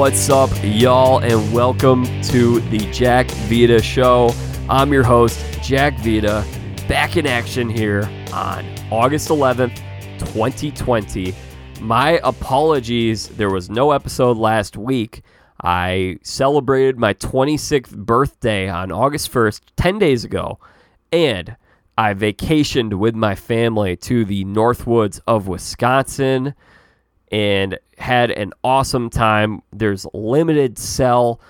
What's up, y'all, and welcome to the Jack Vita Show. I'm your host, Jack Vita, back in action here on August 11th, 2020. My apologies, there was no episode last week. I celebrated my 26th birthday on August 1st, 10 days ago, and I vacationed with my family to the Northwoods of Wisconsin and had an awesome time. There's limited cell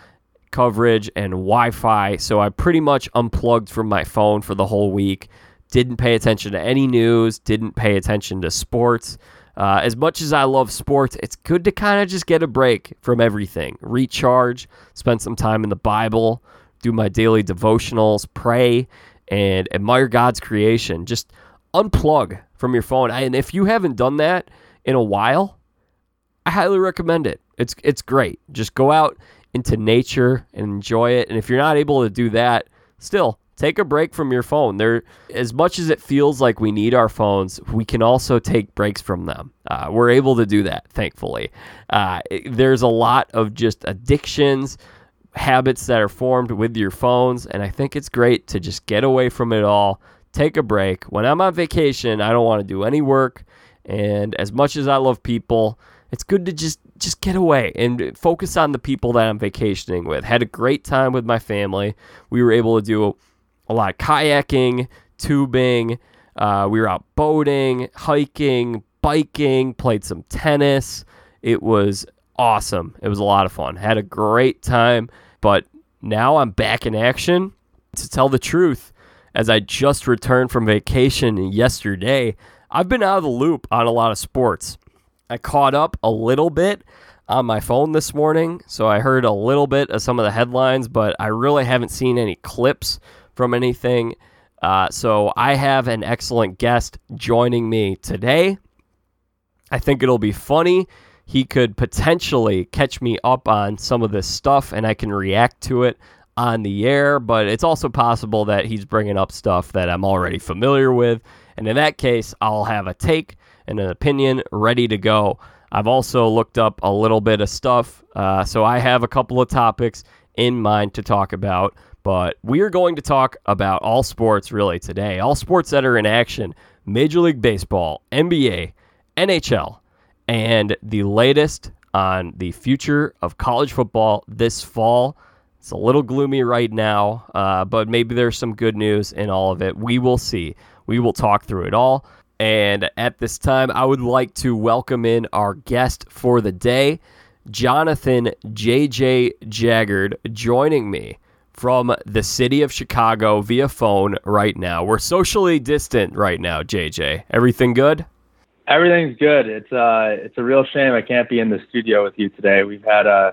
coverage and Wi Fi, so I pretty much unplugged from my phone for the whole week. Didn't pay attention to any news, didn't pay attention to sports. Uh, as much as I love sports, it's good to kind of just get a break from everything, recharge, spend some time in the Bible, do my daily devotionals, pray, and admire God's creation. Just unplug from your phone. And if you haven't done that in a while, I highly recommend it. It's it's great. Just go out into nature and enjoy it. And if you're not able to do that, still take a break from your phone. There, as much as it feels like we need our phones, we can also take breaks from them. Uh, we're able to do that, thankfully. Uh, there's a lot of just addictions, habits that are formed with your phones, and I think it's great to just get away from it all, take a break. When I'm on vacation, I don't want to do any work, and as much as I love people, it's good to just just get away and focus on the people that I'm vacationing with. Had a great time with my family. We were able to do a lot of kayaking, tubing. Uh, we were out boating, hiking, biking, played some tennis. It was awesome. It was a lot of fun. Had a great time. But now I'm back in action. To tell the truth, as I just returned from vacation yesterday, I've been out of the loop on a lot of sports. I caught up a little bit on my phone this morning, so I heard a little bit of some of the headlines, but I really haven't seen any clips from anything. Uh, so I have an excellent guest joining me today. I think it'll be funny. He could potentially catch me up on some of this stuff and I can react to it on the air, but it's also possible that he's bringing up stuff that I'm already familiar with. And in that case, I'll have a take and an opinion ready to go. I've also looked up a little bit of stuff, uh, so I have a couple of topics in mind to talk about. But we are going to talk about all sports really today, all sports that are in action Major League Baseball, NBA, NHL, and the latest on the future of college football this fall. It's a little gloomy right now, uh, but maybe there's some good news in all of it. We will see. We will talk through it all. And at this time, I would like to welcome in our guest for the day, Jonathan JJ Jaggard, joining me from the city of Chicago via phone right now. We're socially distant right now, JJ. Everything good? Everything's good. It's uh, it's a real shame I can't be in the studio with you today. We've had uh,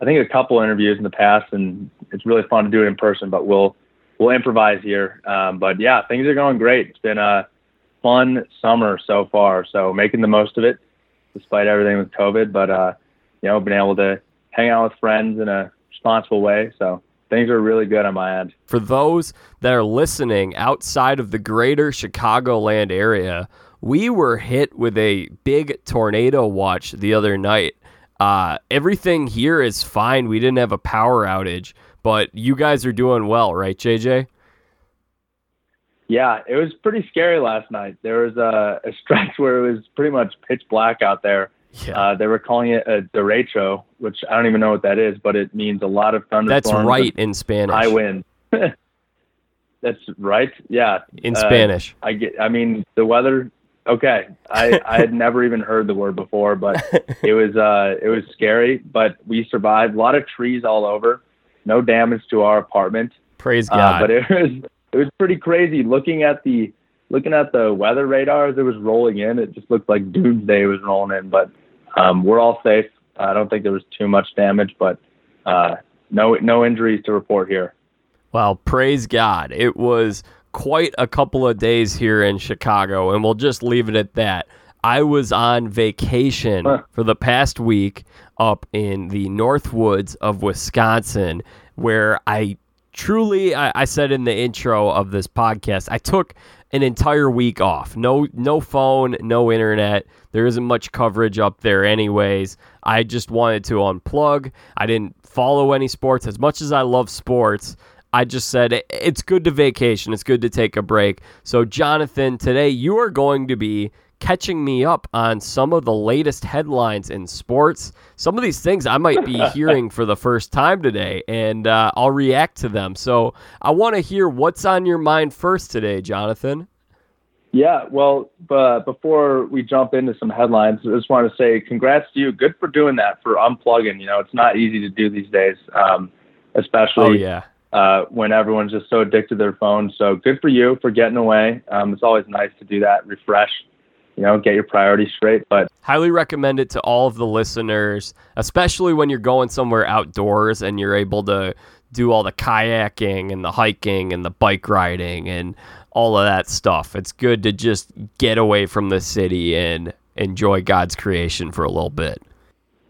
I think a couple interviews in the past, and it's really fun to do it in person. But we'll we'll improvise here. Um, but yeah, things are going great. It's been a fun summer so far. So making the most of it, despite everything with COVID. But uh, you know, been able to hang out with friends in a responsible way. So things are really good on my end. For those that are listening outside of the greater Chicagoland area, we were hit with a big tornado watch the other night. Uh, everything here is fine. We didn't have a power outage, but you guys are doing well, right, JJ? Yeah, it was pretty scary last night. There was a, a stretch where it was pretty much pitch black out there. Yeah. Uh, they were calling it a derecho, which I don't even know what that is, but it means a lot of thunderstorms. That's right in Spanish. High wind. That's right. Yeah. In uh, Spanish. I get. I mean, the weather. Okay, I I had never even heard the word before, but it was uh it was scary, but we survived. A lot of trees all over. No damage to our apartment. Praise uh, God. Uh, but it was it was pretty crazy looking at the looking at the weather radar as it was rolling in. It just looked like doomsday was rolling in, but um, we're all safe. I don't think there was too much damage, but uh, no no injuries to report here. Well, praise God. It was quite a couple of days here in Chicago, and we'll just leave it at that. I was on vacation huh. for the past week up in the North Woods of Wisconsin, where I truly, I, I said in the intro of this podcast, I took an entire week off. No, no phone, no internet. There isn't much coverage up there, anyways. I just wanted to unplug. I didn't follow any sports as much as I love sports. I just said it's good to vacation. It's good to take a break. So, Jonathan, today you are going to be catching me up on some of the latest headlines in sports. Some of these things I might be hearing for the first time today, and uh, I'll react to them. So I want to hear what's on your mind first today, Jonathan. Yeah, well, uh, before we jump into some headlines, I just want to say congrats to you. Good for doing that, for unplugging. You know, it's not easy to do these days, um, especially oh, yeah. uh, when everyone's just so addicted to their phones. So good for you for getting away. Um, it's always nice to do that, refresh you know, get your priorities straight. But highly recommend it to all of the listeners, especially when you're going somewhere outdoors and you're able to do all the kayaking and the hiking and the bike riding and all of that stuff. It's good to just get away from the city and enjoy God's creation for a little bit.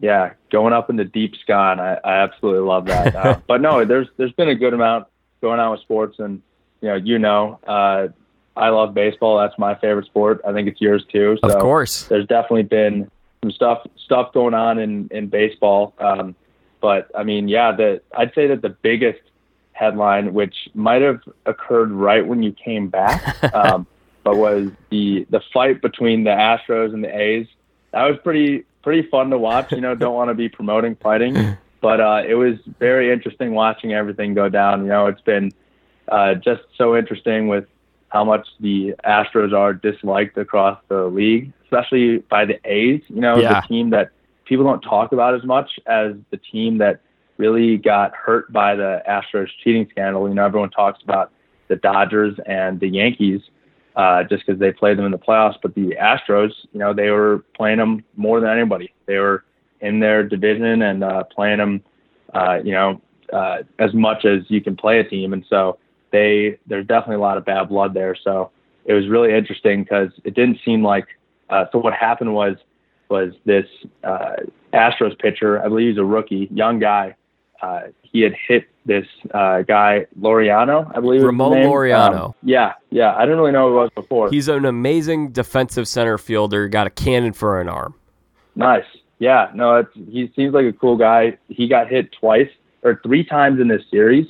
Yeah, going up in the deep sky, and I, I absolutely love that. Uh, but no, there's there's been a good amount going on with sports, and you know, you know, uh, I love baseball. That's my favorite sport. I think it's yours too. So of course. There's definitely been some stuff stuff going on in in baseball. Um, but I mean, yeah, the I'd say that the biggest headline, which might have occurred right when you came back, um, but was the the fight between the Astros and the A's. That was pretty pretty fun to watch. You know, don't want to be promoting fighting, but uh, it was very interesting watching everything go down. You know, it's been uh, just so interesting with how much the Astros are disliked across the league, especially by the A's. You know, yeah. the team that people don't talk about as much as the team that really got hurt by the Astros cheating scandal. You know, everyone talks about the Dodgers and the Yankees uh, just because they played them in the playoffs, but the Astros, you know, they were playing them more than anybody. They were in their division and uh, playing them, uh, you know, uh, as much as you can play a team, and so they there's definitely a lot of bad blood there. So it was really interesting because it didn't seem like. Uh, so what happened was was this uh, Astros pitcher, I believe he's a rookie, young guy. Uh, he had hit this uh, guy Laureano, I believe. Ramon Laureano. Um, yeah, yeah. I didn't really know who it was before. He's an amazing defensive center fielder. Got a cannon for an arm. Nice. Yeah. No, it's, he seems like a cool guy. He got hit twice or three times in this series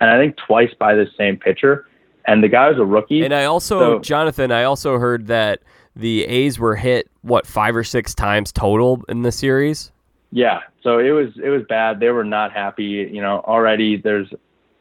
and I think twice by the same pitcher. And the guy was a rookie. And I also, so, Jonathan, I also heard that the A's were hit what five or six times total in the series. Yeah, so it was it was bad. They were not happy. You know, already there's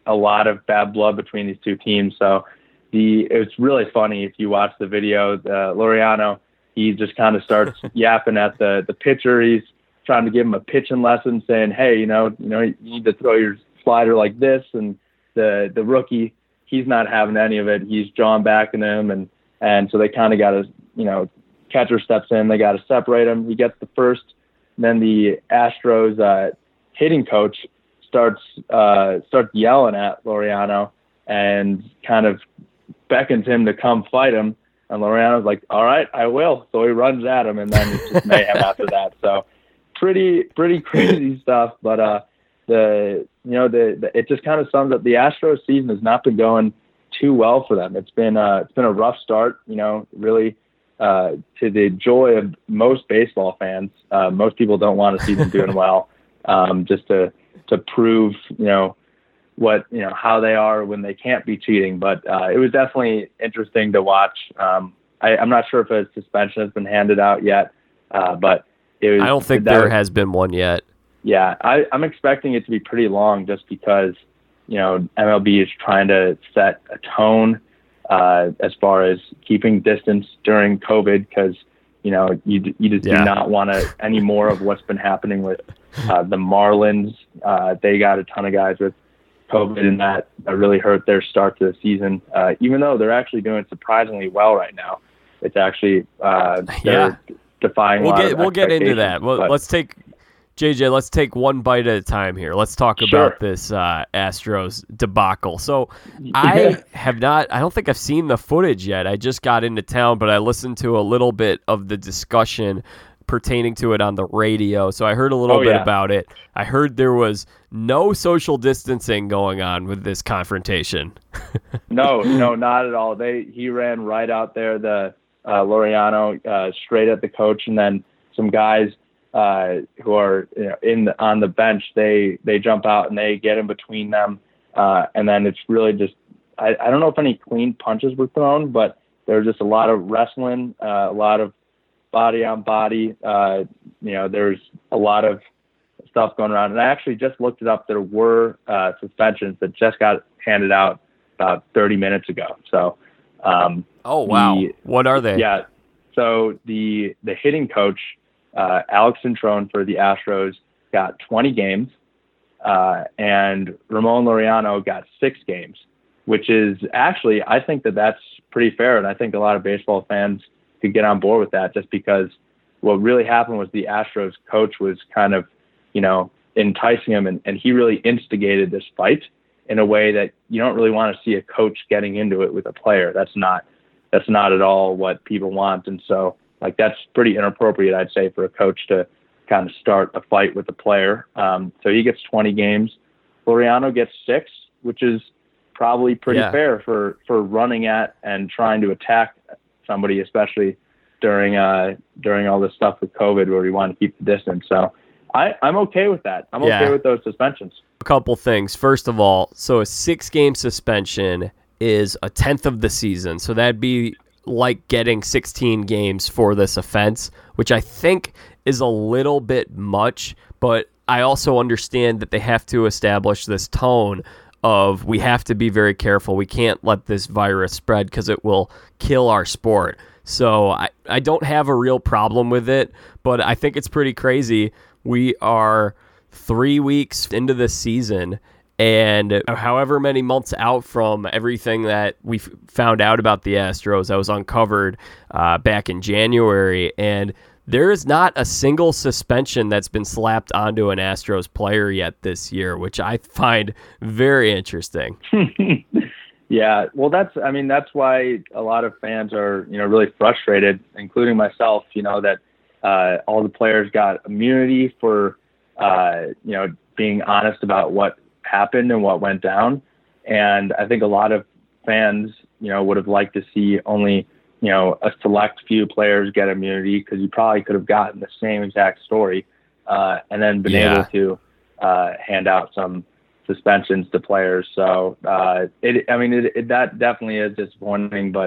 a lot of bad blood between these two teams. So the it's really funny if you watch the video. The Laureano, he just kind of starts yapping at the the pitcher. He's trying to give him a pitching lesson, saying, "Hey, you know, you know, you need to throw your slider like this and the the rookie, he's not having any of it. He's drawn back in him, and and so they kind of got to you know catcher steps in. They got to separate him. He gets the first. Then the Astros uh, hitting coach starts uh, starts yelling at Laureano and kind of beckons him to come fight him. And Laureano's like, "All right, I will." So he runs at him, and then it's just mayhem after that. So pretty pretty crazy stuff. But uh, the you know the, the it just kind of sums up the Astros season has not been going too well for them. It's been uh, it's been a rough start. You know, really uh, to the joy of most baseball fans. Uh, most people don't want to see them doing well, um, just to to prove you know what you know how they are when they can't be cheating. But uh, it was definitely interesting to watch. Um, I, I'm not sure if a suspension has been handed out yet, uh, but it was, I don't think there has been one yet. Yeah, I, I'm expecting it to be pretty long just because, you know, MLB is trying to set a tone uh, as far as keeping distance during COVID because, you know, you, you just yeah. do not want to any more of what's been happening with uh, the Marlins. Uh, they got a ton of guys with COVID and that, that really hurt their start to the season, uh, even though they're actually doing surprisingly well right now. It's actually, uh, yeah. defying we'll get, we'll get into that. Well, let's take JJ, let's take one bite at a time here. Let's talk sure. about this uh, Astros debacle. So, I have not, I don't think I've seen the footage yet. I just got into town, but I listened to a little bit of the discussion pertaining to it on the radio, so I heard a little Oh, bit yeah. about it. I heard there was no social distancing going on with this confrontation. No, no, not at all. They he ran right out there, the uh, Laureano, uh, straight at the coach, and then some guys uh, who are you know, in the, on the bench. They they jump out and they get in between them, uh, and then it's really just I, I don't know if any clean punches were thrown, but there was just a lot of wrestling, uh, a lot of body on body. Uh, you know, there's a lot of stuff going around. And I actually just looked it up. There were uh, suspensions that just got handed out about 30 minutes ago. So, um, Oh wow! The- what are they? yeah. So the the hitting coach, uh, Alex Cintrón for the Astros, got 20 games, uh, and Ramon Laureano got six games, which is actually I think that that's pretty fair, and I think a lot of baseball fans could get on board with that, just because what really happened was the Astros coach was kind of, you know, enticing him, and, and he really instigated this fight in a way that you don't really want to see a coach getting into it with a player. That's not that's not at all what people want. And so, like, that's pretty inappropriate, I'd say, for a coach to kind of start a fight with a player. Um, so he gets 20 games. Floriano gets six, which is probably pretty Yeah. fair for, for running at and trying to attack somebody, especially during uh, during all this stuff with COVID, where we want to keep the distance. So I, I'm okay with that. I'm Yeah. okay with those suspensions. a couple things. First of all, so a six game suspension is a tenth of the season. So that'd be like getting 16 games for this offense, which I think is a little bit much, but I also understand that they have to establish this tone of we have to be very careful. We can't let this virus spread because it will kill our sport. So I, I don't have a real problem with it, but I think it's pretty crazy. We are three weeks into this season and however many months out from everything that we found out about the Astros that was uncovered uh, back in January. And there is not a single suspension that's been slapped onto an Astros player yet this year, which I find very interesting. Yeah, well, that's I mean that's why a lot of fans are you know really frustrated, including myself. You know that uh, all the players got immunity for uh, you know being honest about what happened and what went down, and I think a lot of fans you know would have liked to see only you know a select few players get immunity because you probably could have gotten the same exact story uh, and then been Yeah. able to uh, hand out some suspensions to players. So uh, it, I mean, it, it, that definitely is disappointing. But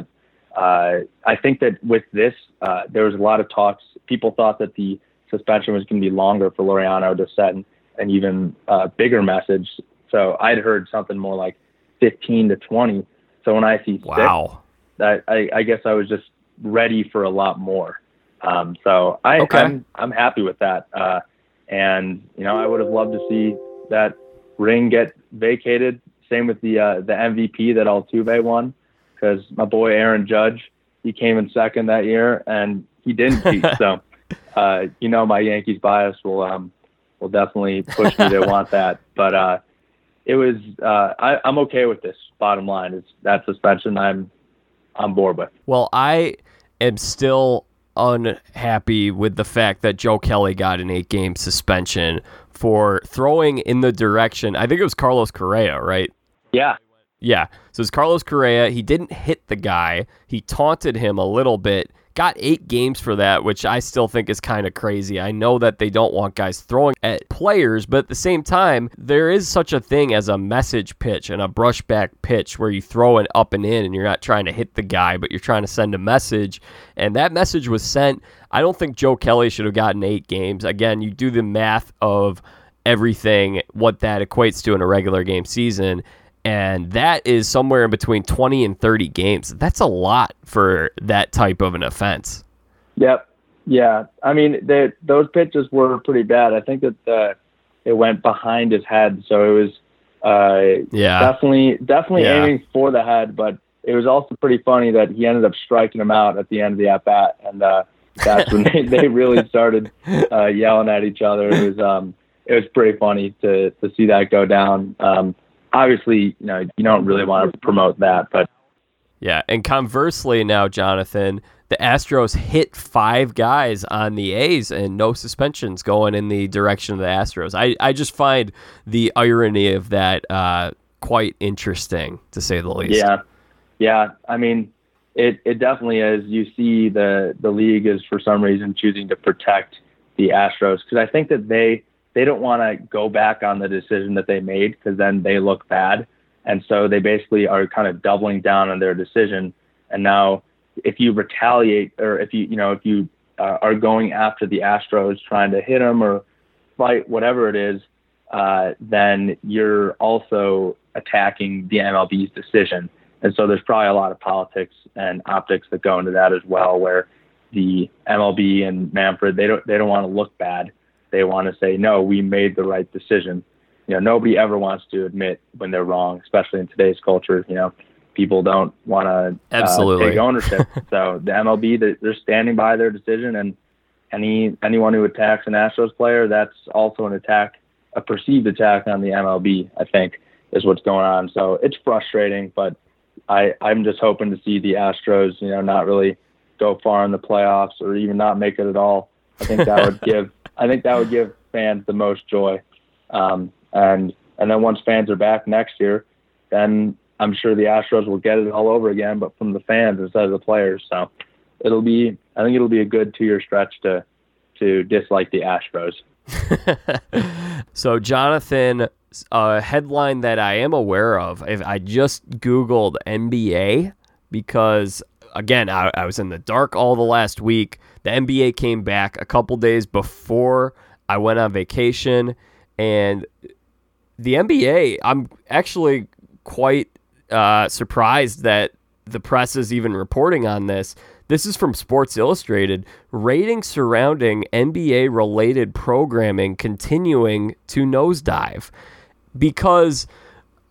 uh, I think that with this, uh, there was a lot of talks. People thought that the suspension was going to be longer for Laureano to send an even uh, bigger message. So I'd heard something more like 15 to 20. So when I see six, Wow. I, I, I guess I was just ready for a lot more. Um, so I, Okay. I'm I'm happy with that. Uh, and you know, I would have loved to see that ring get vacated. Same with the uh, the MVP that Altuve won, because my boy Aaron Judge, he came in second that year and he didn't cheat. so, uh, you know, my Yankees bias will um will definitely push me to want that. But uh, it was uh, I, I'm okay with this. Bottom line is that suspension. I'm on board with. Well, I am still unhappy with the fact that Joe Kelly got an eight game suspension for throwing in the direction. I think it was Carlos Correa, right? Yeah, Yeah. So it's Carlos Correa. He didn't hit the guy. He taunted him a little bit. Got eight games for that, which I still think is kind of crazy. I know that they don't want guys throwing at players, but at the same time, there is such a thing as a message pitch and a brushback pitch where you throw it up and in and you're not trying to hit the guy, but you're trying to send a message. And that message was sent. I don't think Joe Kelly should have gotten eight games. Again, you do the math of everything, what that equates to in a regular game season and that is somewhere in between 20 and 30 games. That's a lot for that type of an offense. Yep. Yeah. I mean, they, those pitches were pretty bad. I think that uh, it went behind his head, so it was uh, Yeah. definitely definitely Yeah. aiming for the head. But it was also pretty funny that he ended up striking him out at the end of the at bat, and uh, that's when they, they really started uh, yelling at each other. It was um, it was pretty funny to to see that go down. Um, obviously, you know, you don't really want to promote that, but Yeah, and conversely now, Jonathan, the Astros hit five guys on the A's and no suspensions going in the direction of the Astros. I, I just find the irony of that uh, quite interesting, to say the least. Yeah, yeah. I mean, it, it definitely is. You see the the league is for some reason choosing to protect the Astros because I think that they they don't want to go back on the decision that they made because then they look bad, and so they basically are kind of doubling down on their decision. And now, if you retaliate or if you you know if you uh, are going after the Astros trying to hit them or fight whatever it is, uh, then you're also attacking the MLB's decision. And so there's probably a lot of politics and optics that go into that as well, where the MLB and Manfred they don't they don't want to look bad. They want to say no, we made the right decision. You know, nobody ever wants to admit when they're wrong, especially in today's culture. You know, people don't want to absolutely uh, take ownership. so the MLB they're standing by their decision, and any anyone who attacks an Astros player, that's also an attack, a perceived attack on the MLB. I think is what's going on. So it's frustrating, but I I'm just hoping to see the Astros, you know, not really go far in the playoffs or even not make it at all. I think that would give I think that would give fans the most joy. Um, and and then once fans are back next year, then I'm sure the Astros will get it all over again, but from the fans instead of the players. So it'll be I think it'll be a good two year stretch to to dislike the Astros. so Jonathan, a headline that I am aware of, if I just Googled NBA because again, I, I, was in the dark all the last week. The NBA came back a couple days before I went on vacation, and the NBA, I'm actually quite uh, surprised that the press is even reporting on this. This is from Sports Illustrated. Ratings surrounding NBA related programming continuing to nosedive because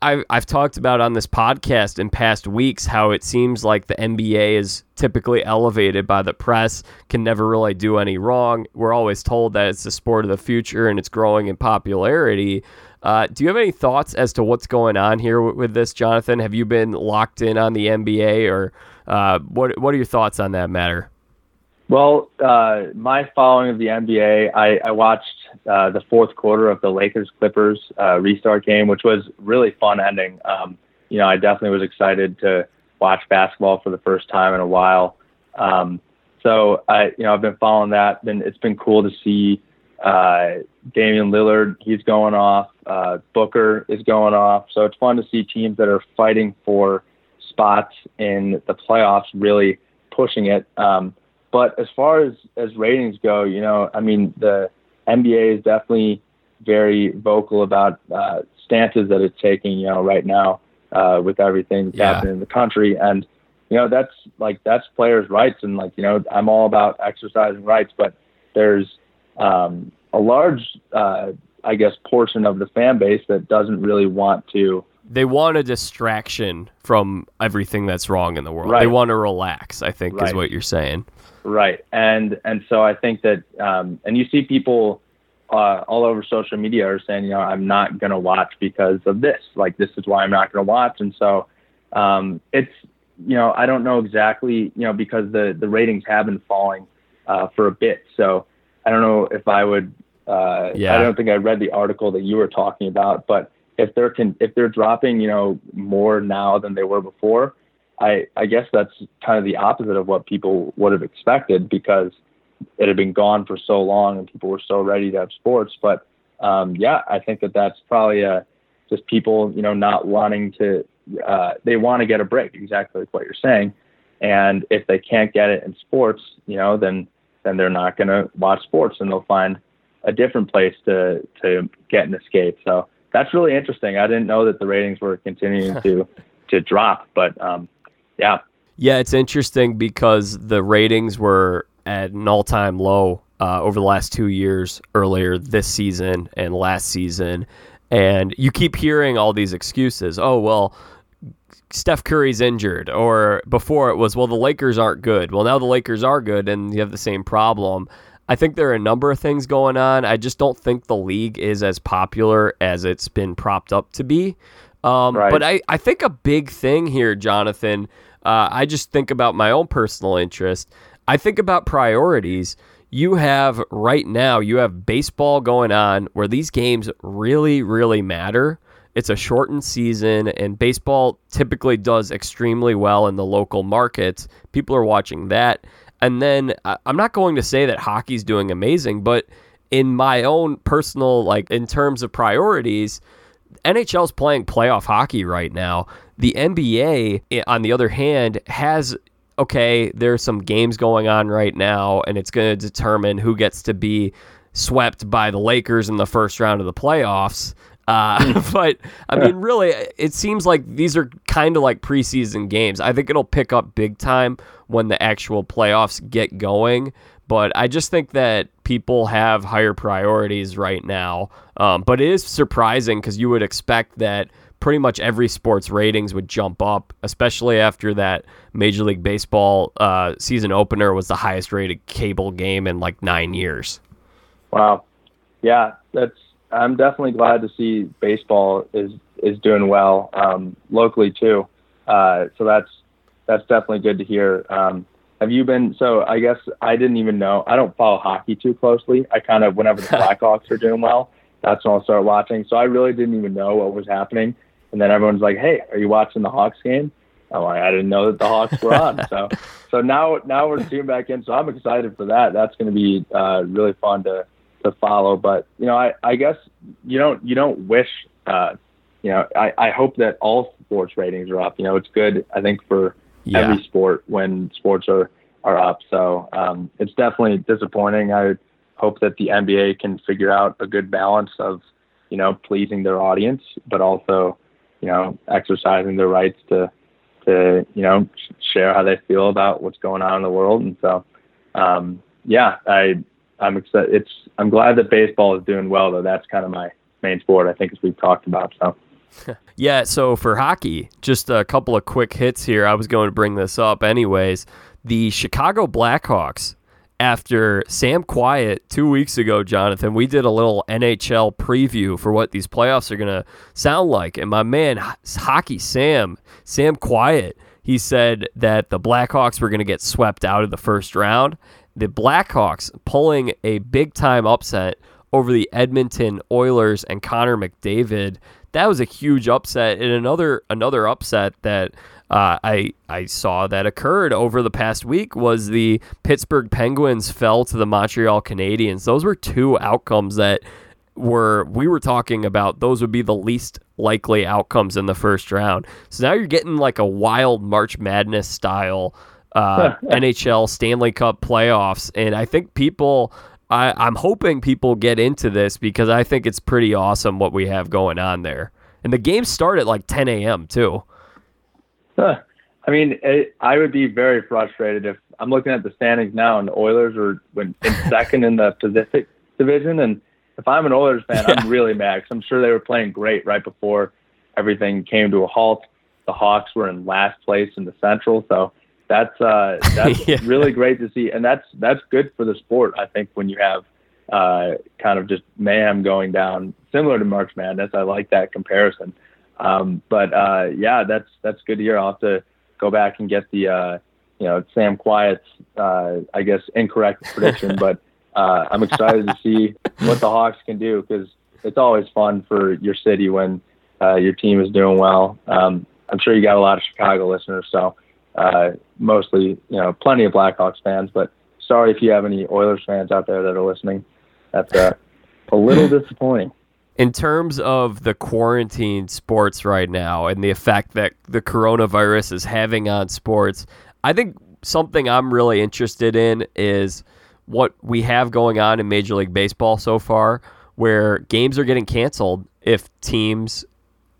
I've, I've talked about on this podcast in past weeks how it seems like the NBA is typically elevated by the press, can never really do any wrong. We're always told that it's the sport of the future and it's growing in popularity. Uh, do you have any thoughts as to what's going on here with, with this, Jonathan? Have you been locked in on the NBA, or uh, what? What are your thoughts on that matter? Well, uh, my following of the NBA, I, I watched uh, the fourth quarter of the Lakers Clippers uh, restart game, which was really fun ending. Um, you know, I definitely was excited to watch basketball for the first time in a while. Um, so I, you know, I've been following that. Been it's been cool to see uh, Damian Lillard. He's going off. Uh, Booker is going off. So it's fun to see teams that are fighting for spots in the playoffs really pushing it. Um, but as far as as ratings go, you know, I mean, the NBA is definitely very vocal about uh, stances that it's taking, you know, right now uh, with everything that's yeah. happening in the country, and you know, that's like that's players' rights, and like you know, I'm all about exercising rights, but there's um, a large, uh, I guess, portion of the fan base that doesn't really want to they want a distraction from everything that's wrong in the world. Right. They want to relax. I think right. is what you're saying. Right, and and so I think that, um, and you see people uh, all over social media are saying, you know, I'm not going to watch because of this. Like, this is why I'm not going to watch. And so um, it's, you know, I don't know exactly, you know, because the the ratings have been falling uh, for a bit. So I don't know if I would. Uh, yeah. I don't think I read the article that you were talking about, but if they're can if they're dropping, you know, more now than they were before, I, I guess that's kind of the opposite of what people would have expected because it had been gone for so long and people were so ready to have sports. But um, yeah, I think that that's probably a, uh, just people, you know, not wanting to, uh, they want to get a break, exactly like what you're saying. And if they can't get it in sports, you know, then then they're not going to watch sports and they'll find a different place to to get an escape. So that's really interesting. I didn't know that the ratings were continuing to to drop, but um, yeah. Yeah, it's interesting because the ratings were at an all time low uh, over the last two years, earlier this season and last season. And you keep hearing all these excuses. Oh, well, Steph Curry's injured. Or before it was, well, the Lakers aren't good. Well, now the Lakers are good and you have the same problem. I think there are a number of things going on. I just don't think the league is as popular as it's been propped up to be. Um, Right. But I, I think a big thing here, Jonathan, uh, I just think about my own personal interest. I think about priorities. You have right now, you have baseball going on where these games really, really matter. It's a shortened season, and baseball typically does extremely well in the local markets. People are watching that. And then I- I'm not going to say that hockey's doing amazing, but in my own personal, like in terms of priorities, NHL's playing playoff hockey right now. The NBA, on the other hand, has okay, there's some games going on right now, and it's going to determine who gets to be swept by the Lakers in the first round of the playoffs. Uh, but I mean, really, it seems like these are kind of like preseason games. I think it'll pick up big time when the actual playoffs get going. But I just think that people have higher priorities right now. Um, but it is surprising because you would expect that pretty much every sports ratings would jump up, especially after that Major League Baseball uh, season opener was the highest rated cable game in like nine years. Wow. Yeah, that's. I'm definitely glad to see baseball is is doing well um, locally too. Uh, so that's that's definitely good to hear. Um, have you been? So I guess I didn't even know. I don't follow hockey too closely. I kind of whenever the Blackhawks are doing well, that's when I'll start watching. So I really didn't even know what was happening. And then everyone's like, "Hey, are you watching the Hawks game?" I'm like, "I didn't know that the Hawks were on." so so now now we're tuned back in. So I'm excited for that. That's going to be uh, really fun to to follow. But you know, I, I guess you don't you don't wish. Uh, you know, I, I hope that all sports ratings are up. You know, it's good. I think for Yeah. every sport when sports are are up. So um, it's definitely disappointing. I hope that the NBA can figure out a good balance of you know pleasing their audience, but also you know exercising their rights to to you know share how they feel about what's going on in the world. And so um, yeah, I I'm excited. It's I'm glad that baseball is doing well though. That's kind of my main sport. I think as we've talked about. So. Yeah, so for hockey, just a couple of quick hits here. I was going to bring this up anyways. The Chicago Blackhawks, after Sam Quiet two weeks ago, Jonathan, we did a little NHL preview for what these playoffs are going to sound like. And my man, Hockey Sam, Sam Quiet, he said that the Blackhawks were going to get swept out of the first round. The Blackhawks pulling a big time upset over the Edmonton Oilers and Connor McDavid. That was a huge upset, and another another upset that uh, I I saw that occurred over the past week was the Pittsburgh Penguins fell to the Montreal Canadiens. Those were two outcomes that were we were talking about. Those would be the least likely outcomes in the first round. So now you're getting like a wild March Madness style uh, NHL Stanley Cup playoffs, and I think people. I, I'm hoping people get into this because I think it's pretty awesome what we have going on there. And the games start at like 10 a.m. too. Huh. I mean, it, I would be very frustrated if I'm looking at the standings now and the Oilers are in second in the Pacific Division, and if I'm an Oilers fan, Yeah. I'm really mad because I'm sure they were playing great right before everything came to a halt. The Hawks were in last place in the Central, so that's uh, that's Yeah. really great to see, and that's that's good for the sport. I think when you have uh, kind of just mayhem going down, similar to March Madness. I like that comparison. Um, but uh, yeah, that's that's good to hear. I'll have to go back and get the uh, you know Sam Quiet's uh, I guess incorrect prediction, but uh, I'm excited to see what the Hawks can do because it's always fun for your city when uh, your team is doing well. Um, I'm sure you got a lot of Chicago listeners, so uh, mostly you know plenty of Blackhawks fans. But sorry if you have any Oilers fans out there that are listening. That's uh, a little disappointing. in terms of the quarantine sports right now and the effect that the coronavirus is having on sports, I think something I'm really interested in is what we have going on in Major League Baseball so far, where games are getting canceled if teams,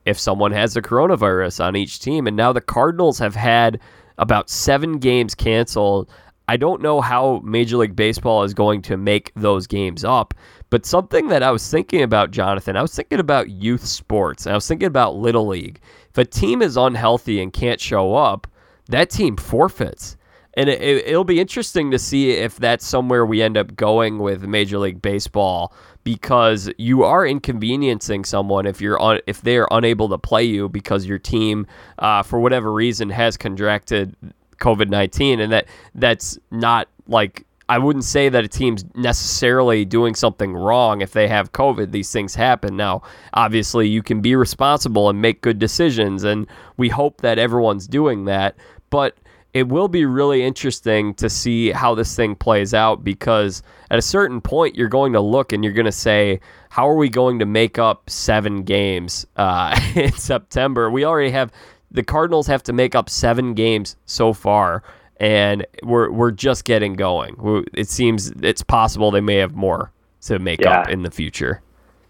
if someone has the coronavirus on each team. And now the Cardinals have had about seven games canceled. I don't know how Major League Baseball is going to make those games up, but something that I was thinking about, Jonathan, I was thinking about youth sports. And I was thinking about Little League. If a team is unhealthy and can't show up, that team forfeits. And it, will be interesting to see if that's somewhere we end up going with Major League Baseball because you are inconveniencing someone if you're on if they are unable to play you because your team, uh, for whatever reason, has contracted COVID nineteen, and that that's not like I wouldn't say that a team's necessarily doing something wrong if they have COVID. These things happen. Now, obviously, you can be responsible and make good decisions, and we hope that everyone's doing that. But it will be really interesting to see how this thing plays out because at a certain point, you're going to look and you're going to say, How are we going to make up seven games uh, in September? We already have the Cardinals have to make up seven games so far and we're we're just getting going. it seems it's possible they may have more to make yeah. up in the future.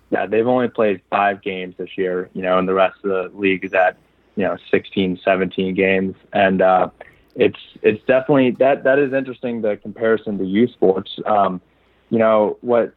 Yeah, they've only played five games this year, you know, and the rest of the league is at you know 16, 17 games, and uh, it's it's definitely that that is interesting. The comparison to youth sports, um, you know, what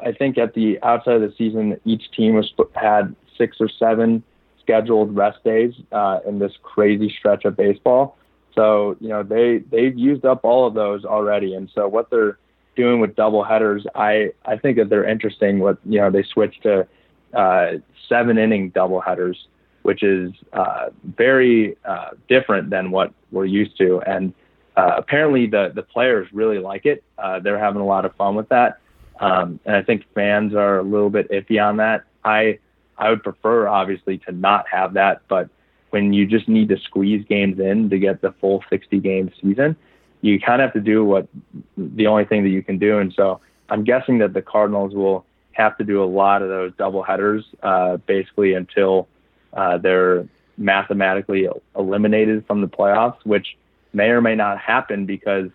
I think at the outside of the season, each team was had six or seven scheduled rest days uh, in this crazy stretch of baseball. So you know they they've used up all of those already, and so what they're doing with double headers, I I think that they're interesting. What you know they switched to uh, seven inning double headers, which is uh, very uh, different than what we're used to, and uh, apparently the the players really like it. Uh, they're having a lot of fun with that, um, and I think fans are a little bit iffy on that. I I would prefer obviously to not have that, but when you just need to squeeze games in to get the full 60 game season, you kind of have to do what the only thing that you can do. And so I'm guessing that the Cardinals will have to do a lot of those double headers uh, basically until uh, they're mathematically eliminated from the playoffs, which may or may not happen because,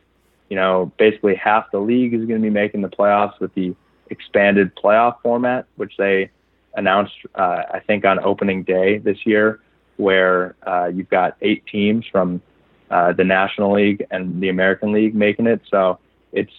you know, basically half the league is going to be making the playoffs with the expanded playoff format, which they announced, uh, I think, on opening day this year where uh, you've got eight teams from uh, the National League and the American League making it. So it's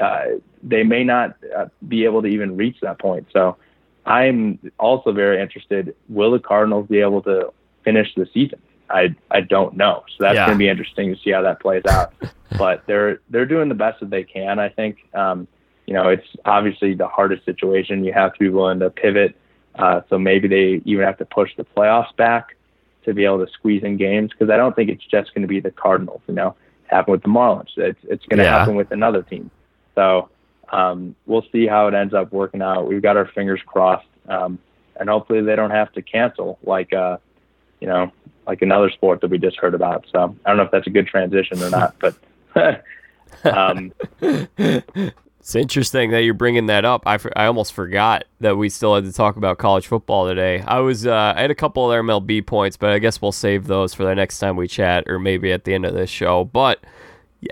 uh, they may not uh, be able to even reach that point. So I'm also very interested. Will the Cardinals be able to finish the season? I I don't know. So that's yeah. going to be interesting to see how that plays out. but they're they're doing the best that they can. I think. Um, you know, it's obviously the hardest situation. You have to be willing to pivot. Uh, so maybe they even have to push the playoffs back to be able to squeeze in games because I don't think it's just going to be the Cardinals. You know, happen with the Marlins. It's it's going to yeah. happen with another team. So um, we'll see how it ends up working out. We've got our fingers crossed, um, and hopefully they don't have to cancel like uh, you know like another sport that we just heard about. So I don't know if that's a good transition or not, but. um, it's interesting that you're bringing that up. I, I almost forgot that we still had to talk about college football today. I was uh, I had a couple of MLB points, but I guess we'll save those for the next time we chat, or maybe at the end of this show. But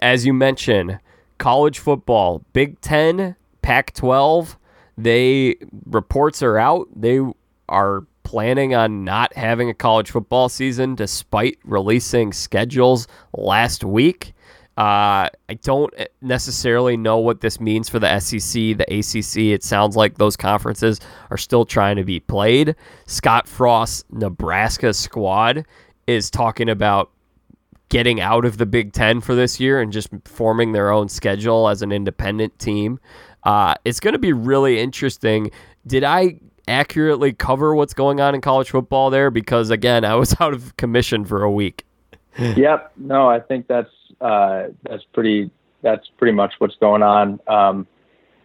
as you mentioned, college football, Big Ten, Pac-12, they reports are out. They are planning on not having a college football season despite releasing schedules last week. Uh, I don't necessarily know what this means for the SEC, the ACC. It sounds like those conferences are still trying to be played. Scott Frost's Nebraska squad is talking about getting out of the Big Ten for this year and just forming their own schedule as an independent team. Uh, it's going to be really interesting. Did I accurately cover what's going on in college football there? Because again, I was out of commission for a week. yep. No, I think that's uh, that's pretty that's pretty much what's going on. Um,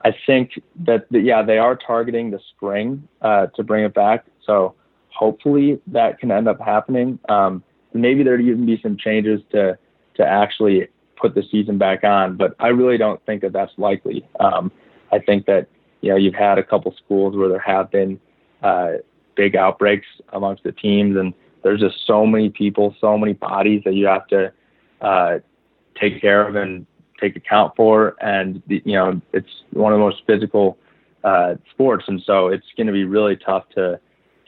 I think that the, yeah they are targeting the spring uh, to bring it back. So hopefully that can end up happening. Um, maybe there even be some changes to to actually put the season back on, but I really don't think that that's likely. Um, I think that you know you've had a couple schools where there have been uh, big outbreaks amongst the teams, and there's just so many people, so many bodies that you have to uh, take care of and take account for. And you know, it's one of the most physical uh, sports, and so it's going to be really tough to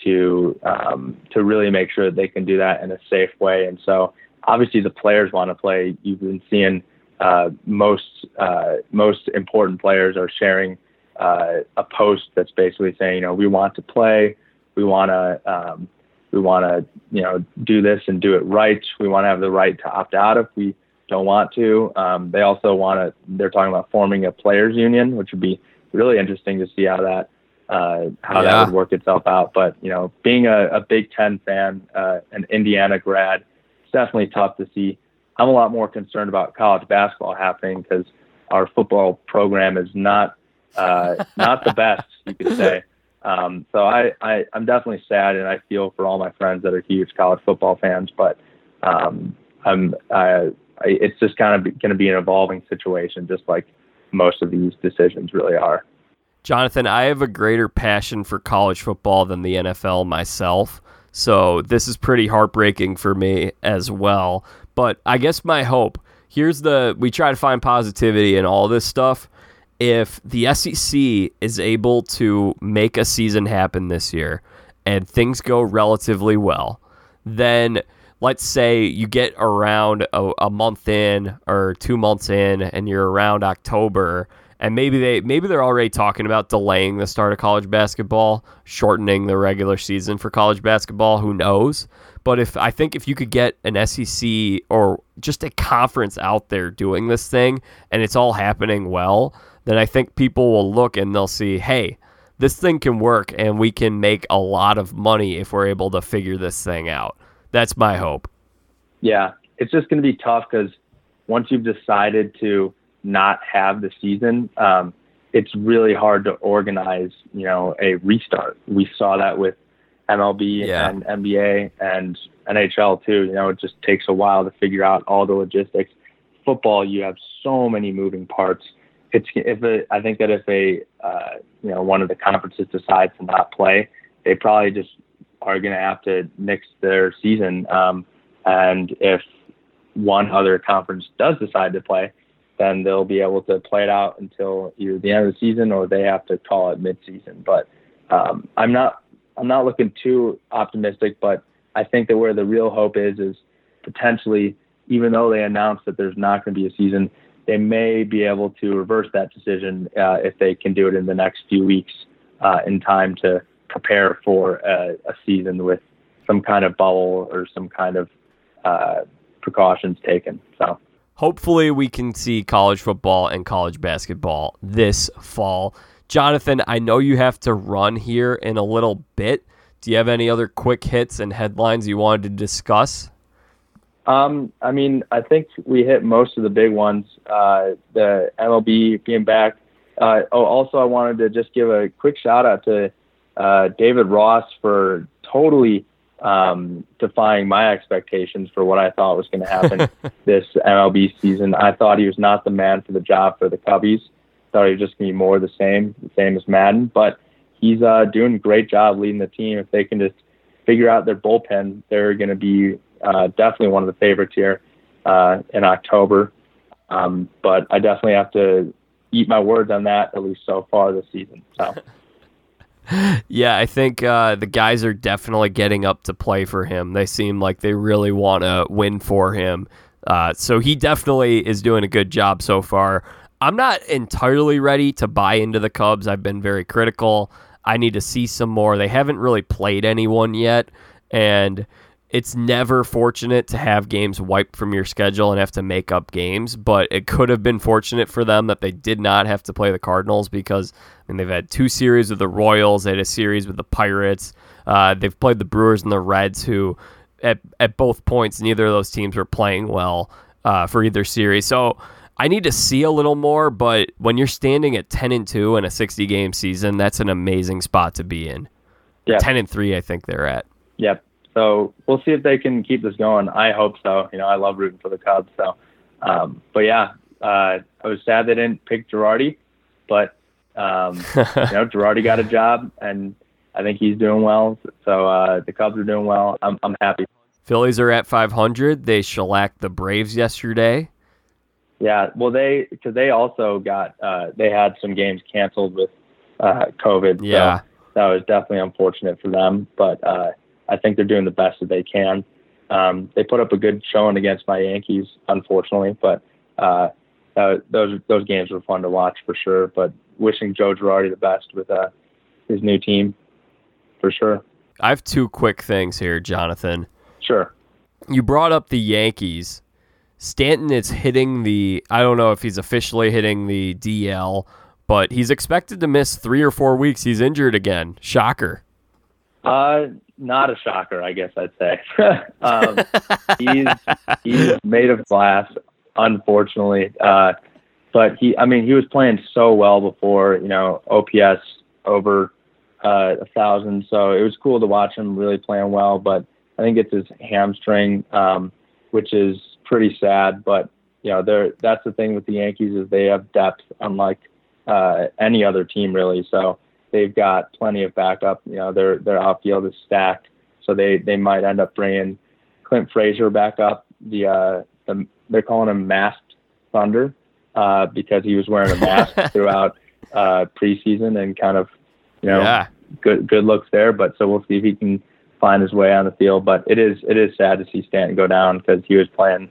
to um, to really make sure that they can do that in a safe way. And so, obviously, the players want to play. You've been seeing uh, most uh, most important players are sharing uh, a post that's basically saying, you know, we want to play, we want to um, we want to you know do this and do it right. We want to have the right to opt out if we don't want to. Um, they also want to. They're talking about forming a players union, which would be really interesting to see how that uh, how yeah. that would work itself out. But you know, being a, a Big Ten fan, uh, an Indiana grad, it's definitely tough to see. I'm a lot more concerned about college basketball happening because our football program is not uh, not the best, you could say. Um, so I, I I'm definitely sad, and I feel for all my friends that are huge college football fans. But um, I'm I, I, it's just kind of going to be an evolving situation, just like most of these decisions really are. Jonathan, I have a greater passion for college football than the NFL myself. So this is pretty heartbreaking for me as well. But I guess my hope here's the we try to find positivity in all this stuff. If the SEC is able to make a season happen this year and things go relatively well, then let's say you get around a, a month in or two months in and you're around October and maybe they maybe they're already talking about delaying the start of college basketball, shortening the regular season for college basketball. Who knows? But if I think if you could get an SEC or just a conference out there doing this thing and it's all happening well, then I think people will look and they'll see, hey, this thing can work and we can make a lot of money if we're able to figure this thing out. That's my hope. Yeah, it's just going to be tough because once you've decided to not have the season, um, it's really hard to organize, you know, a restart. We saw that with MLB yeah. and NBA and NHL too. You know, it just takes a while to figure out all the logistics. Football, you have so many moving parts. It's if a, I think that if a uh, you know one of the conferences decides to not play, they probably just are going to have to nix their season. Um, and if one other conference does decide to play, then they'll be able to play it out until either the end of the season or they have to call it midseason. But um, I'm not I'm not looking too optimistic, but I think that where the real hope is is potentially, even though they announced that there's not going to be a season, they may be able to reverse that decision uh, if they can do it in the next few weeks uh, in time to prepare for a, a, season with some kind of bubble or some kind of uh, precautions taken. So hopefully we can see college football and college basketball this fall. Jonathan, I know you have to run here in a little bit. Do you have any other quick hits and headlines you wanted to discuss? Um, I mean, I think we hit most of the big ones. Uh, the MLB being back. Uh, oh, also, I wanted to just give a quick shout out to uh, David Ross for totally um, defying my expectations for what I thought was going to happen this MLB season. I thought he was not the man for the job for the Cubbies. Thought he was just going to be more the same, the same as Maddon. But he's uh, doing a great job leading the team. If they can just figure out their bullpen, they're going to be uh, definitely one of the favorites here uh, in October. Um, but I definitely have to eat my words on that at least so far this season. So. yeah, I think uh, the guys are definitely getting up to play for him. They seem like they really want to win for him. Uh, so he definitely is doing a good job so far. I'm not entirely ready to buy into the Cubs. I've been very critical. I need to see some more. They haven't really played anyone yet, and it's never fortunate to have games wiped from your schedule and have to make up games, but it could have been fortunate for them that they did not have to play the Cardinals because I mean, they've had two series with the Royals, they had a series with the Pirates, uh, they've played the Brewers and the Reds, who at, at both points, neither of those teams were playing well uh, for either series. So I need to see a little more, but when you're standing at 10 and 2 in a 60 game season, that's an amazing spot to be in. Yeah. 10 and 3, I think they're at. Yep. So we'll see if they can keep this going. I hope so. You know, I love rooting for the Cubs. So, um, but yeah, uh, I was sad they didn't pick Girardi, but um, you know, Girardi got a job, and I think he's doing well. So uh, the Cubs are doing well. I'm I'm happy. Phillies are at 500. They shellacked the Braves yesterday. Yeah, well, they because they also got uh, they had some games canceled with uh, COVID. Yeah, so that was definitely unfortunate for them. But uh, I think they're doing the best that they can. Um, they put up a good showing against my Yankees, unfortunately, but uh, uh, those those games were fun to watch for sure. But wishing Joe Girardi the best with uh, his new team, for sure. I have two quick things here, Jonathan. Sure. You brought up the Yankees. Stanton is hitting the. I don't know if he's officially hitting the DL, but he's expected to miss three or four weeks. He's injured again. Shocker. Uh, not a shocker, I guess I'd say. um, he's he's made of glass, unfortunately. Uh, but he, I mean, he was playing so well before, you know, OPS over uh, a thousand. So it was cool to watch him really playing well. But I think it's his hamstring, um, which is pretty sad. But you know, they're that's the thing with the Yankees is they have depth, unlike uh, any other team really. So they've got plenty of backup. You know, their their outfield is stacked, so they they might end up bringing Clint Frazier back up. The uh, the they're calling him Masked Thunder uh, because he was wearing a mask throughout uh, preseason and kind of you know yeah. good good looks there. But so we'll see if he can find his way on the field. But it is it is sad to see Stanton go down because he was playing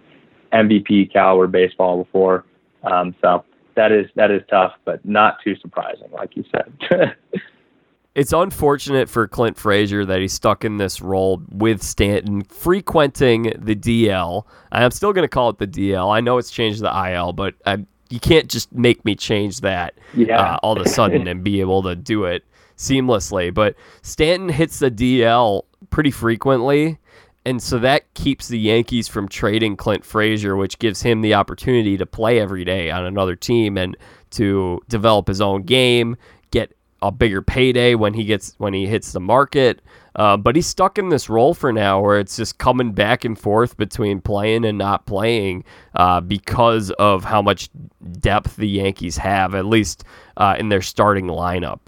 MVP caliber baseball before. Um, so that is that is tough, but not too surprising, like you said. it's unfortunate for Clint Frazier that he's stuck in this role with Stanton, frequenting the DL. I'm still going to call it the DL. I know it's changed the IL, but I, you can't just make me change that yeah. uh, all of a sudden and be able to do it seamlessly. But Stanton hits the DL pretty frequently. And so that keeps the Yankees from trading Clint Frazier, which gives him the opportunity to play every day on another team and to develop his own game, get a bigger payday when he gets when he hits the market. Uh, but he's stuck in this role for now, where it's just coming back and forth between playing and not playing uh, because of how much depth the Yankees have, at least uh, in their starting lineup.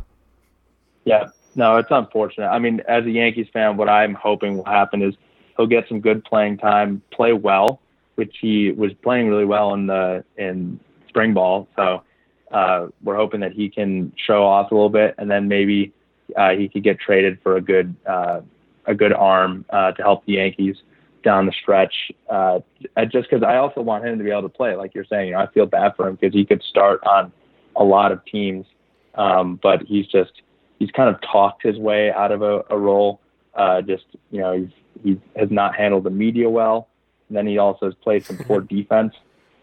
Yeah, no, it's unfortunate. I mean, as a Yankees fan, what I'm hoping will happen is he'll get some good playing time, play well, which he was playing really well in the in spring ball. So uh, we're hoping that he can show off a little bit, and then maybe uh, he could get traded for a good uh, a good arm uh, to help the Yankees down the stretch. Uh, just because I also want him to be able to play, like you're saying. You know, I feel bad for him because he could start on a lot of teams, um, but he's just he's kind of talked his way out of a, a role. Uh, just you know, he's he has not handled the media well. And then he also has played some poor defense.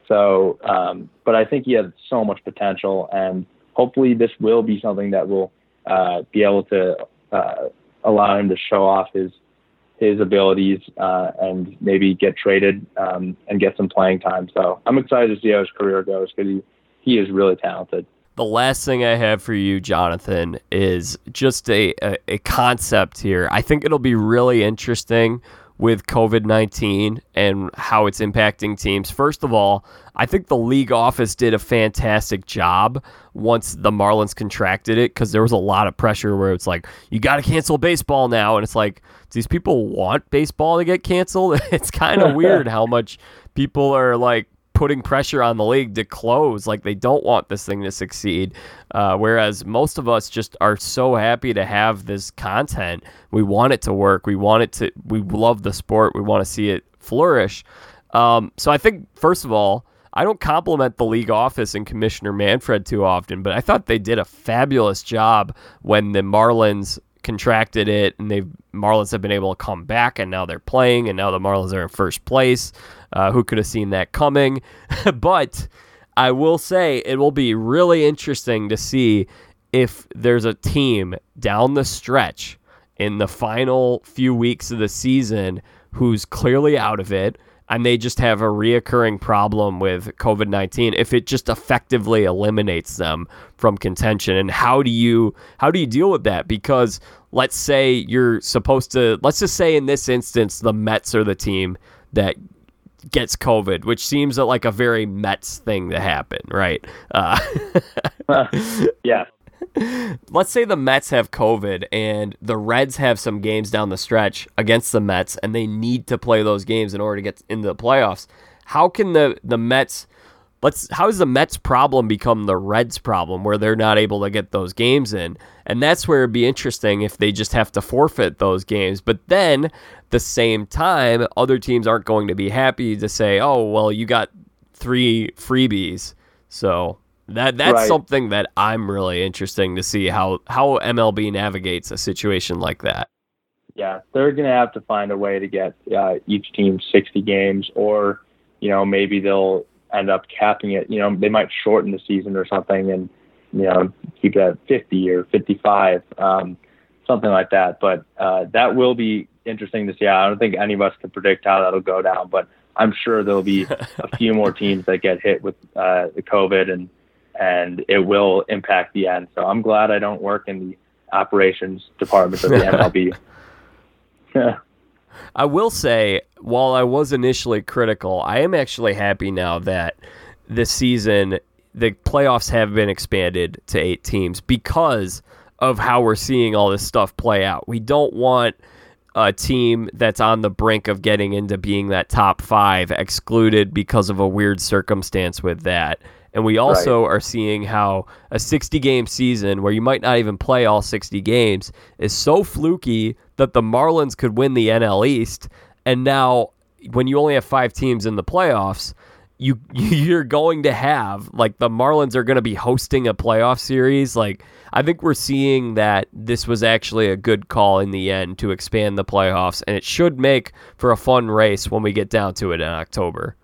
So, um, but I think he has so much potential, and hopefully this will be something that will uh, be able to uh, allow him to show off his his abilities uh, and maybe get traded um, and get some playing time. So I'm excited to see how his career goes because he he is really talented. The last thing I have for you, Jonathan, is just a, a, a concept here. I think it'll be really interesting with COVID 19 and how it's impacting teams. First of all, I think the league office did a fantastic job once the Marlins contracted it because there was a lot of pressure where it's like, you got to cancel baseball now. And it's like, these people want baseball to get canceled? It's kind of weird how much people are like putting pressure on the league to close. Like they don't want this thing to succeed. Uh, whereas most of us just are so happy to have this content. We want it to work. We want it to. We love the sport. We want to see it flourish. Um, so I think first of all. I don't compliment the league office and Commissioner Manfred too often, but I thought they did a fabulous job when the Marlins contracted it and they Marlins have been able to come back and now they're playing and now the Marlins are in first place. Uh, who could have seen that coming? but I will say it will be really interesting to see if there's a team down the stretch in the final few weeks of the season who's clearly out of it and they just have a reoccurring problem with COVID 19 if it just effectively eliminates them from contention and how do you how do you deal with that because let's say you're supposed to let's just say in this instance the Mets are the team that gets COVID, which seems like a very Mets thing to happen, right? Uh, yeah. Let's say the Mets have COVID and the Reds have some games down the stretch against the Mets, and they need to play those games in order to get into the playoffs. How can the the Mets? Let's. How does the Mets problem become the Reds problem, where they're not able to get those games in? And that's where it'd be interesting if they just have to forfeit those games. But then the same time, other teams aren't going to be happy to say, "Oh, well, you got three freebies." So that that's right. something that I'm really interesting to see how how MLB navigates a situation like that. Yeah, they're going to have to find a way to get uh, each team 60 games, or you know, maybe they'll end up capping it. You know, they might shorten the season or something and, you know, keep it at 50 or 55, um, something like that. But uh, that will be interesting to see. I don't think any of us can predict how that'll go down, but I'm sure there'll be a few more teams that get hit with uh, the COVID and and it will impact the end. So I'm glad I don't work in the operations department of the MLB. Yeah. I will say, while I was initially critical, I am actually happy now that this season the playoffs have been expanded to eight teams because of how we're seeing all this stuff play out. We don't want a team that's on the brink of getting into being that top five excluded because of a weird circumstance with that. And we also right. are seeing how a 60 game season where you might not even play all 60 games is so fluky that the Marlins could win the NL East. And now, when you only have five teams in the playoffs, you you're going to have like the Marlins are going to be hosting a playoff series. Like I think we're seeing that this was actually a good call in the end to expand the playoffs, and it should make for a fun race when we get down to it in October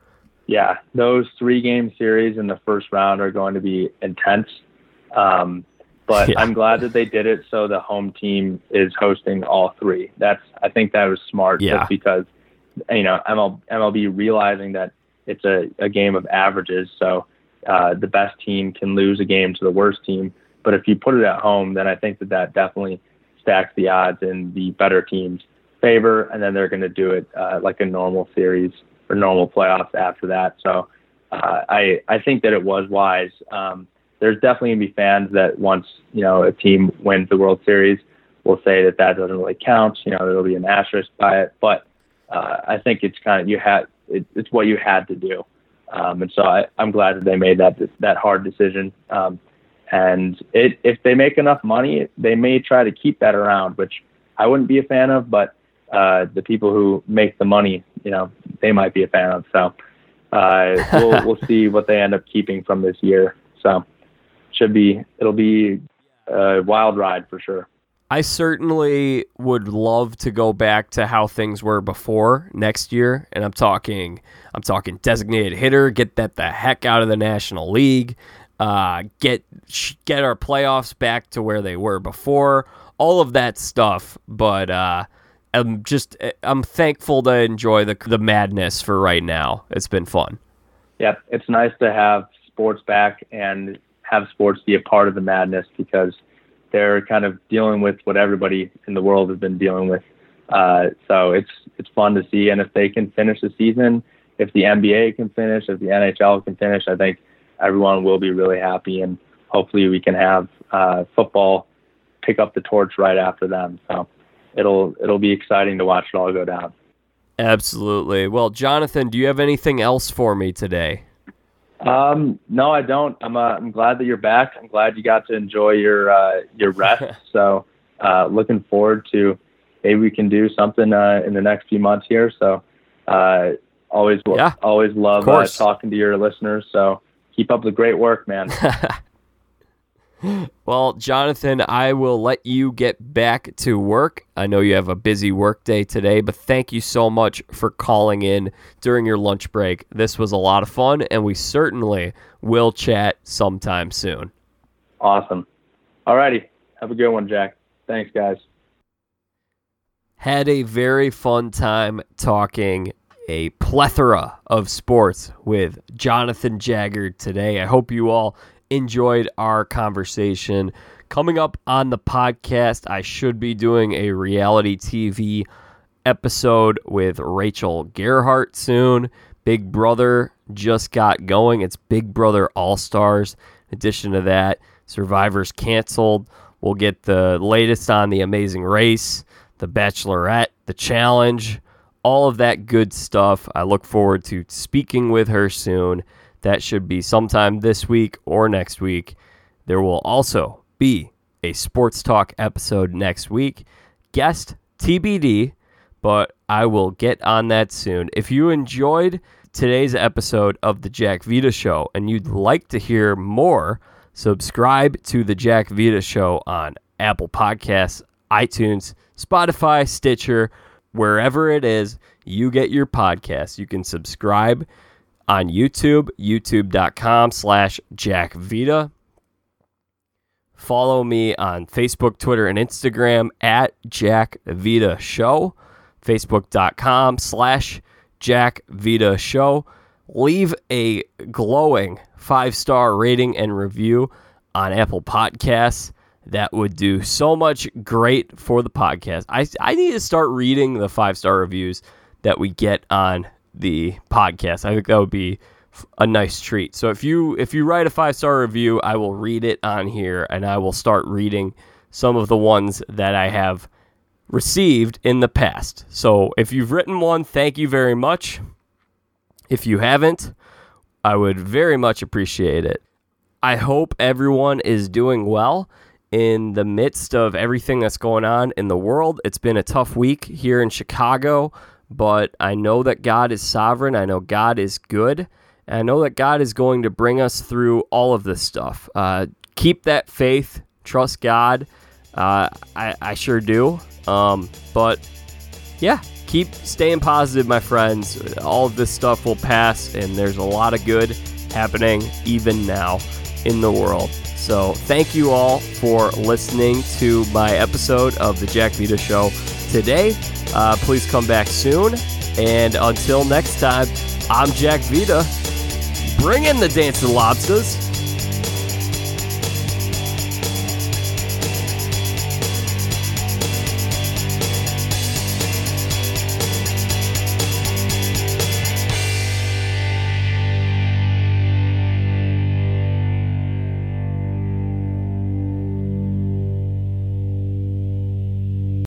yeah, those three game series in the first round are going to be intense. Um, but yeah. I'm glad that they did it so the home team is hosting all three. That's I think that was smart yeah. because you know ML, MLB realizing that it's a, a game of averages, so uh, the best team can lose a game to the worst team. But if you put it at home, then I think that that definitely stacks the odds in the better team's favor, and then they're going to do it uh, like a normal series or normal playoffs after that. So uh, I I think that it was wise. Um, there's definitely gonna be fans that once you know a team wins the World Series will say that that doesn't really count. You know, there'll be an asterisk by it, but uh, I think it's kind of you had it, it's what you had to do. Um, and so I, I'm glad that they made that that hard decision. Um, and it, if they make enough money, they may try to keep that around, which I wouldn't be a fan of. But uh, the people who make the money, you know, they might be a fan of. So uh, we'll we'll see what they end up keeping from this year. So should be it'll be a wild ride for sure. I certainly would love to go back to how things were before next year, and I'm talking I'm talking designated hitter, get that the heck out of the National League, uh, get get our playoffs back to where they were before, all of that stuff. But uh, I'm just I'm thankful to enjoy the the madness for right now. It's been fun. Yeah, it's nice to have sports back and have sports be a part of the madness because they're kind of dealing with what everybody in the world has been dealing with. Uh, so it's it's fun to see, and if they can finish the season, if the NBA can finish, if the NHL can finish, I think everyone will be really happy, and hopefully we can have uh, football pick up the torch right after them. So it'll it'll be exciting to watch it all go down. Absolutely. Well, Jonathan, do you have anything else for me today? Um, no, I don't. I'm uh, I'm glad that you're back. I'm glad you got to enjoy your uh, your rest. so, uh, looking forward to maybe we can do something uh, in the next few months here. So, uh, always yeah, always love uh, talking to your listeners. So, keep up the great work, man. well, Jonathan, I will let you get back to work. I know you have a busy work day today, but thank you so much for calling in during your lunch break. This was a lot of fun, and we certainly will chat sometime soon. Awesome. All righty. Have a good one, Jack. Thanks, guys. Had a very fun time talking a plethora of sports with Jonathan Jagger today. I hope you all enjoyed our conversation. Coming up on the podcast, I should be doing a reality TV episode with Rachel Gerhart soon. Big Brother just got going. It's Big Brother All Stars. In addition to that, Survivor's canceled. We'll get the latest on The Amazing Race, The Bachelorette, The Challenge, all of that good stuff. I look forward to speaking with her soon. That should be sometime this week or next week. There will also be a sports talk episode next week. Guest TBD, but I will get on that soon. If you enjoyed today's episode of the Jack Vita Show and you'd like to hear more, subscribe to the Jack Vita Show on Apple Podcasts, iTunes, Spotify, Stitcher, wherever it is you get your podcast. You can subscribe on YouTube, youtube.com slash Jack Vita. Follow me on Facebook, Twitter, and Instagram at Jack Vita Show, facebook.com slash Jack Vita Show. Leave a glowing five star rating and review on Apple Podcasts. That would do so much great for the podcast. I, I need to start reading the five star reviews that we get on the podcast. I think that would be a nice treat. So if you if you write a five star review, I will read it on here, and I will start reading some of the ones that I have received in the past. So if you've written one, thank you very much. If you haven't, I would very much appreciate it. I hope everyone is doing well in the midst of everything that's going on in the world. It's been a tough week here in Chicago, but I know that God is sovereign. I know God is good. And I know that God is going to bring us through all of this stuff. Uh, keep that faith, trust God. Uh, I, I, sure do. Um, but yeah, keep staying positive, my friends. All of this stuff will pass, and there's a lot of good happening even now in the world. So, thank you all for listening to my episode of the Jack Vita Show today. Uh, please come back soon. And until next time, I'm Jack Vita. Bring in the dancing lobsters.